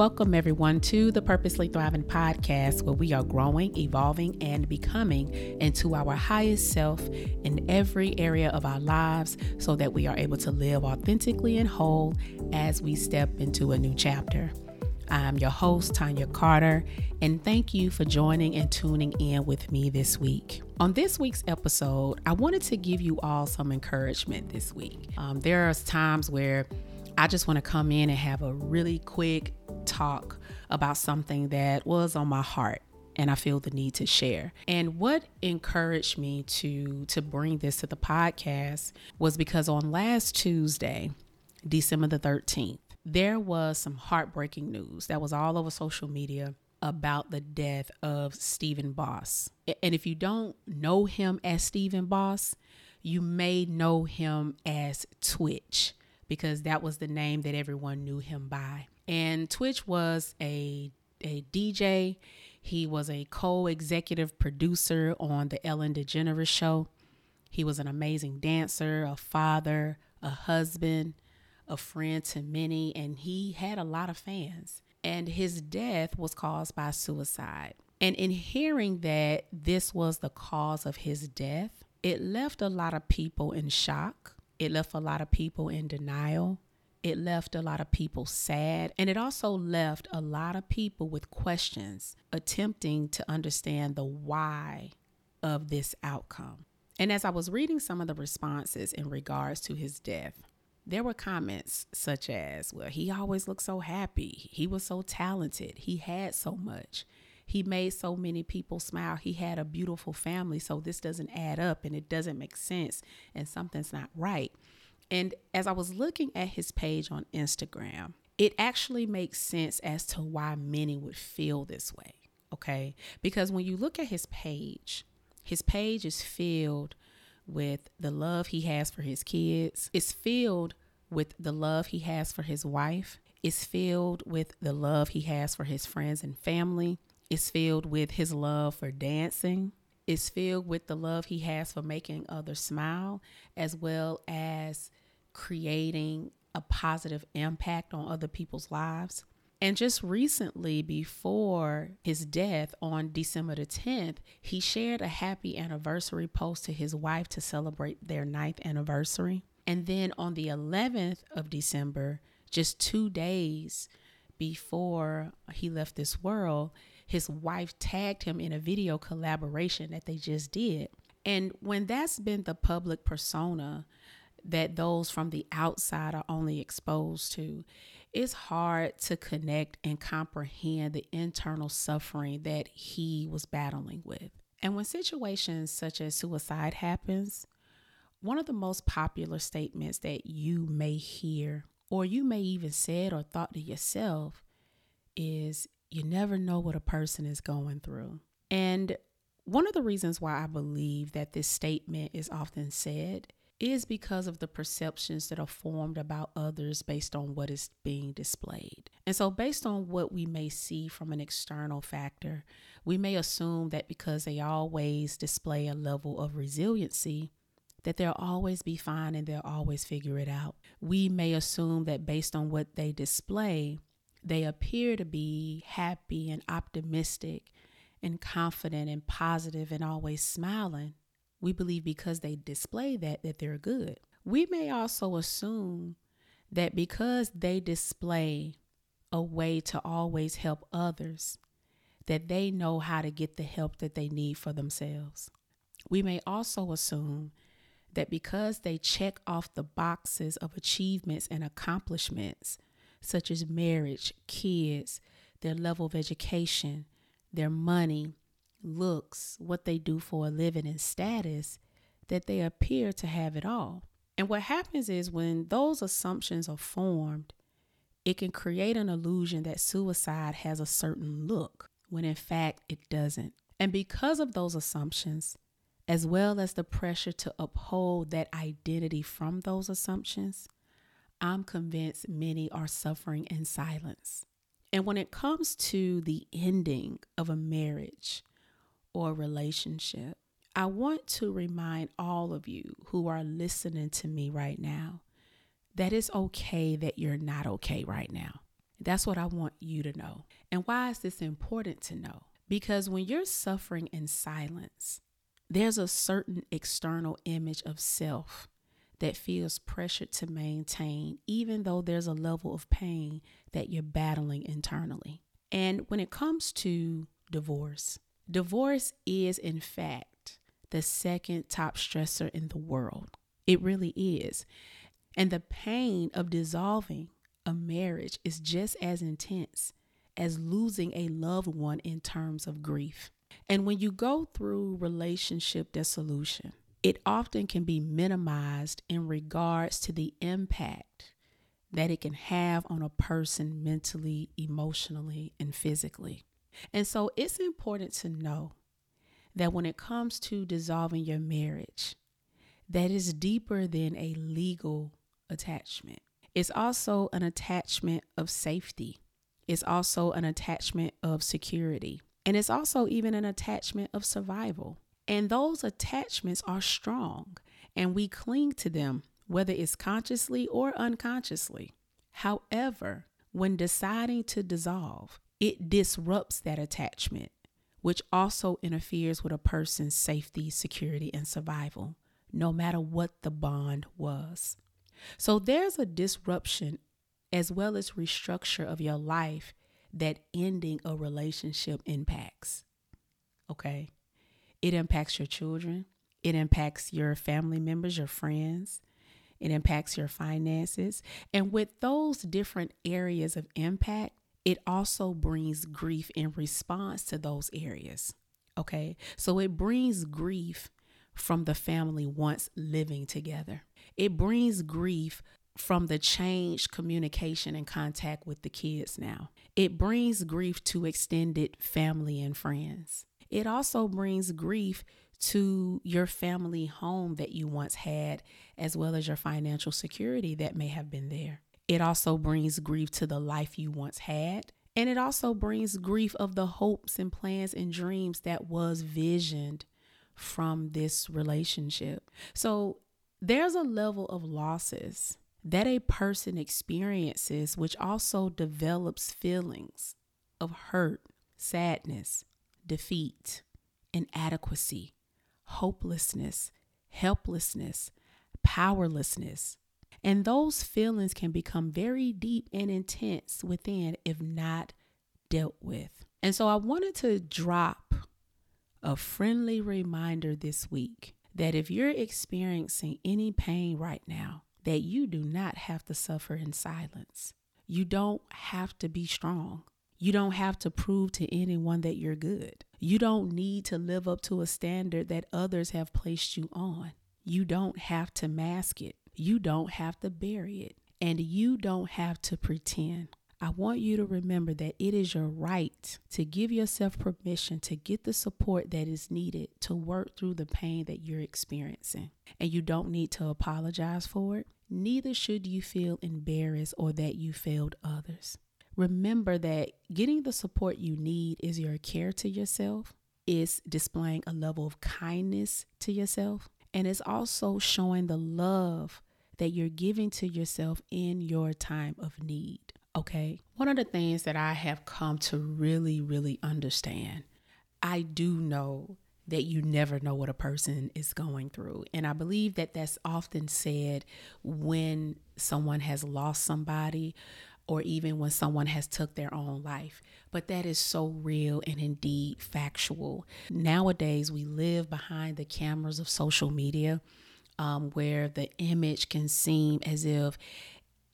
Welcome, everyone, to the Purposely Thriving podcast, where we are growing, evolving, and becoming into our highest self in every area of our lives so that we are able to live authentically and whole as we step into a new chapter. I'm your host, Tonya Carter, and thank you for joining and tuning in with me this week. On this week's episode, I wanted to give you all some encouragement this week. Um, there are times where I just want to come in and have a really quick talk about something that was on my heart and I feel the need to share. And what encouraged me to to bring this to the podcast was because on last Tuesday, December the 13th, there was some heartbreaking news that was all over social media about the death of Stephen Boss. And if you don't know him as Stephen Boss, you may know him as Twitch because that was the name that everyone knew him by. And Twitch was a a DJ. He was a co-executive producer on the Ellen DeGeneres show. He was an amazing dancer, a father, a husband, a friend to many, and he had a lot of fans. And his death was caused by suicide. And in hearing that this was the cause of his death, it left a lot of people in shock. It left a lot of people in denial. It left a lot of people sad. And it also left a lot of people with questions, attempting to understand the why of this outcome. And as I was reading some of the responses in regards to his death, there were comments such as, well, he always looked so happy. He was so talented. He had so much. He made so many people smile. He had a beautiful family. So this doesn't add up and it doesn't make sense and something's not right. And as I was looking at his page on Instagram, it actually makes sense as to why many would feel this way. Okay. Because when you look at his page, his page is filled with the love he has for his kids, it's filled with the love he has for his wife, it's filled with the love he has for his friends and family. It's filled with his love for dancing. It's filled with the love he has for making others smile, as well as creating a positive impact on other people's lives. And just recently, before his death on December the 10th, he shared a happy anniversary post to his wife to celebrate their ninth anniversary. And then on the 11th of December, just two days before he left this world, his wife tagged him in a video collaboration that they just did. And when that's been the public persona that those from the outside are only exposed to, it's hard to connect and comprehend the internal suffering that he was battling with. And when situations such as suicide happens, one of the most popular statements that you may hear or you may even said or thought to yourself is you never know what a person is going through. And one of the reasons why I believe that this statement is often said is because of the perceptions that are formed about others based on what is being displayed. And so, based on what we may see from an external factor, we may assume that because they always display a level of resiliency, that they'll always be fine and they'll always figure it out. We may assume that based on what they display, they appear to be happy and optimistic and confident and positive and always smiling. We believe because they display that that they're good. We may also assume that because they display a way to always help others, that they know how to get the help that they need for themselves. We may also assume that because they check off the boxes of achievements and accomplishments, such as marriage, kids, their level of education, their money, looks, what they do for a living, and status, that they appear to have it all. And what happens is when those assumptions are formed, it can create an illusion that suicide has a certain look, when in fact it doesn't. And because of those assumptions, as well as the pressure to uphold that identity from those assumptions, I'm convinced many are suffering in silence. And when it comes to the ending of a marriage or relationship, I want to remind all of you who are listening to me right now that it's okay that you're not okay right now. That's what I want you to know. And why is this important to know? Because when you're suffering in silence, there's a certain external image of self that feels pressured to maintain, even though there's a level of pain that you're battling internally. And when it comes to divorce, divorce is, in fact, the second top stressor in the world. It really is. And the pain of dissolving a marriage is just as intense as losing a loved one in terms of grief. And when you go through relationship dissolution, it often can be minimized in regards to the impact that it can have on a person mentally, emotionally, and physically. And so it's important to know that when it comes to dissolving your marriage, that is deeper than a legal attachment. It's also an attachment of safety. It's also an attachment of security. And it's also even an attachment of survival. And those attachments are strong and we cling to them, whether it's consciously or unconsciously. However, when deciding to dissolve, it disrupts that attachment, which also interferes with a person's safety, security, and survival, no matter what the bond was. So there's a disruption as well as restructure of your life that ending a relationship impacts. Okay? It impacts your children, it impacts your family members, your friends, it impacts your finances. And with those different areas of impact, it also brings grief in response to those areas. Okay. So it brings grief from the family once living together, it brings grief from the changed communication and contact with the kids now. It brings grief to extended family and friends. It also brings grief to your family home that you once had, as well as your financial security that may have been there. It also brings grief to the life you once had. And it also brings grief of the hopes and plans and dreams that was visioned from this relationship. So there's a level of losses that a person experiences, which also develops feelings of hurt, sadness, defeat, inadequacy, hopelessness, helplessness, powerlessness. And those feelings can become very deep and intense within if not dealt with. And so I wanted to drop a friendly reminder this week that if you're experiencing any pain right now, that you do not have to suffer in silence. You don't have to be strong. You don't have to prove to anyone that you're good. You don't need to live up to a standard that others have placed you on. You don't have to mask it. You don't have to bury it. And you don't have to pretend. I want you to remember that it is your right to give yourself permission to get the support that is needed to work through the pain that you're experiencing. And you don't need to apologize for it. Neither should you feel embarrassed or that you failed others. Remember that getting the support you need is your care to yourself, is displaying a level of kindness to yourself, and it's also showing the love that you're giving to yourself in your time of need. Okay. One of the things that I have come to really, really understand, I do know that you never know what a person is going through. And I believe that that's often said when someone has lost somebody or even when someone has took their own life. But that is so real and indeed factual. Nowadays we live behind the cameras of social media um, where the image can seem as if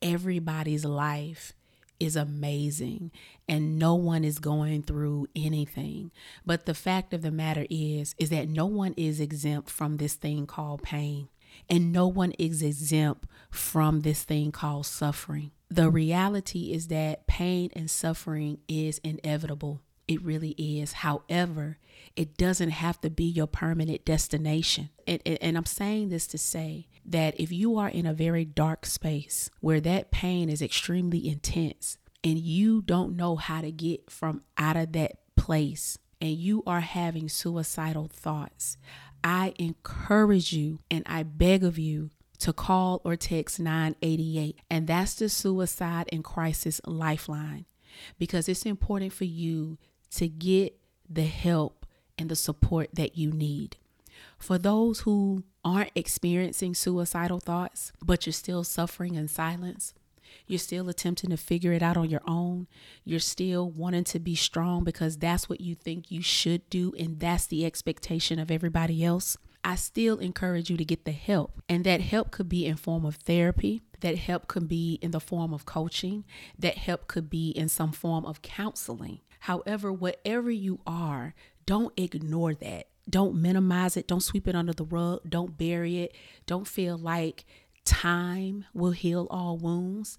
everybody's life is amazing and no one is going through anything. But the fact of the matter is is that no one is exempt from this thing called pain and no one is exempt from this thing called suffering the reality is that pain and suffering is inevitable. It really is. However, it doesn't have to be your permanent destination. And, and, and, I'm saying this to say that if you are in a very dark space where that pain is extremely intense and you don't know how to get from out of that place and you are having suicidal thoughts, I encourage you and I beg of you to call or text 988. And that's the Suicide and Crisis Lifeline because it's important for you to get the help and the support that you need. For those who aren't experiencing suicidal thoughts, but you're still suffering in silence, you're still attempting to figure it out on your own. You're still wanting to be strong because that's what you think you should do, and that's the expectation of everybody else. I still encourage you to get the help. And that help could be in form of therapy, that help could be in the form of coaching, that help could be in some form of counseling. However, whatever you are, don't ignore that. Don't minimize it. Don't sweep it under the rug. Don't bury it. Don't feel like time will heal all wounds.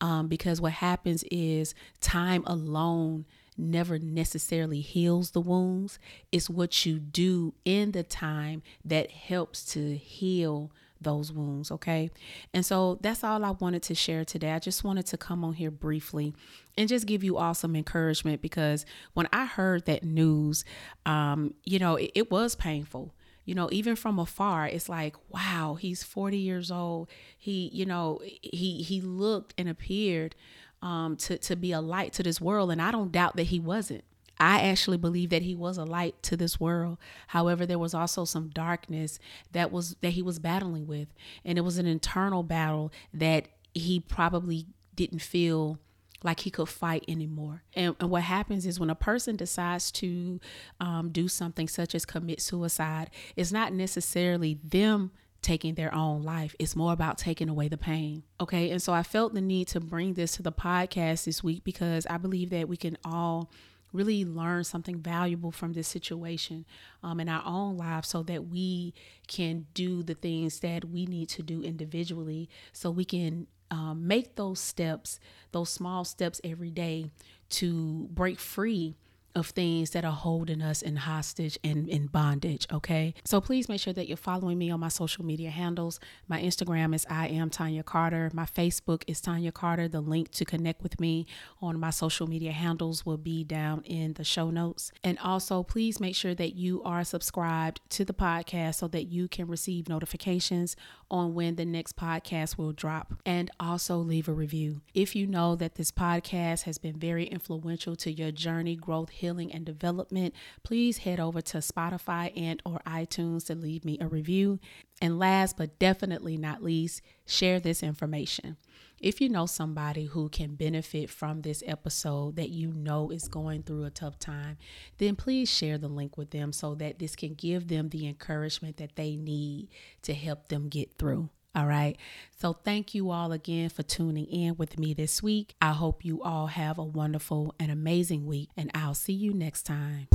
Um, because what happens is time alone never necessarily heals the wounds. It's what you do in the time that helps to heal those wounds. Okay. And so that's all I wanted to share today. I just wanted to come on here briefly and just give you all some encouragement because when I heard that news, um, you know, it, it was painful you know even from afar it's like wow he's 40 years old. He you know he he looked and appeared um to to be a light to this world. And i don't doubt that he wasn't. I actually believe that he was a light to this world. However, there was also some darkness that was that he was battling with, and it was an internal battle that he probably didn't feel like he could fight anymore. And, and, what happens is when a person decides to um, do something such as commit suicide, it's not necessarily them taking their own life. It's more about taking away the pain. Okay. And so I felt the need to bring this to the podcast this week because I believe that we can all really learn something valuable from this situation um, in our own lives so that we can do the things that we need to do individually so we can um, make those steps, those small steps every day to break free of things that are holding us in hostage and in bondage. Okay. So please make sure that you're following me on my social media handles. My Instagram is I am Tonya Carter. My Facebook is Tonya Carter. The link to connect with me on my social media handles will be down in the show notes. And also, please make sure that you are subscribed to the podcast so that you can receive notifications on when the next podcast will drop. And also leave a review. If you know that this podcast has been very influential to your journey, growth, healing, and development, please head over to Spotify and or iTunes to leave me a review. And last but definitely not least, share this information. If you know somebody who can benefit from this episode that you know is going through a tough time, then please share the link with them so that this can give them the encouragement that they need to help them get through. All right. So thank you all again for tuning in with me this week. I hope you all have a wonderful and amazing week, and I'll see you next time.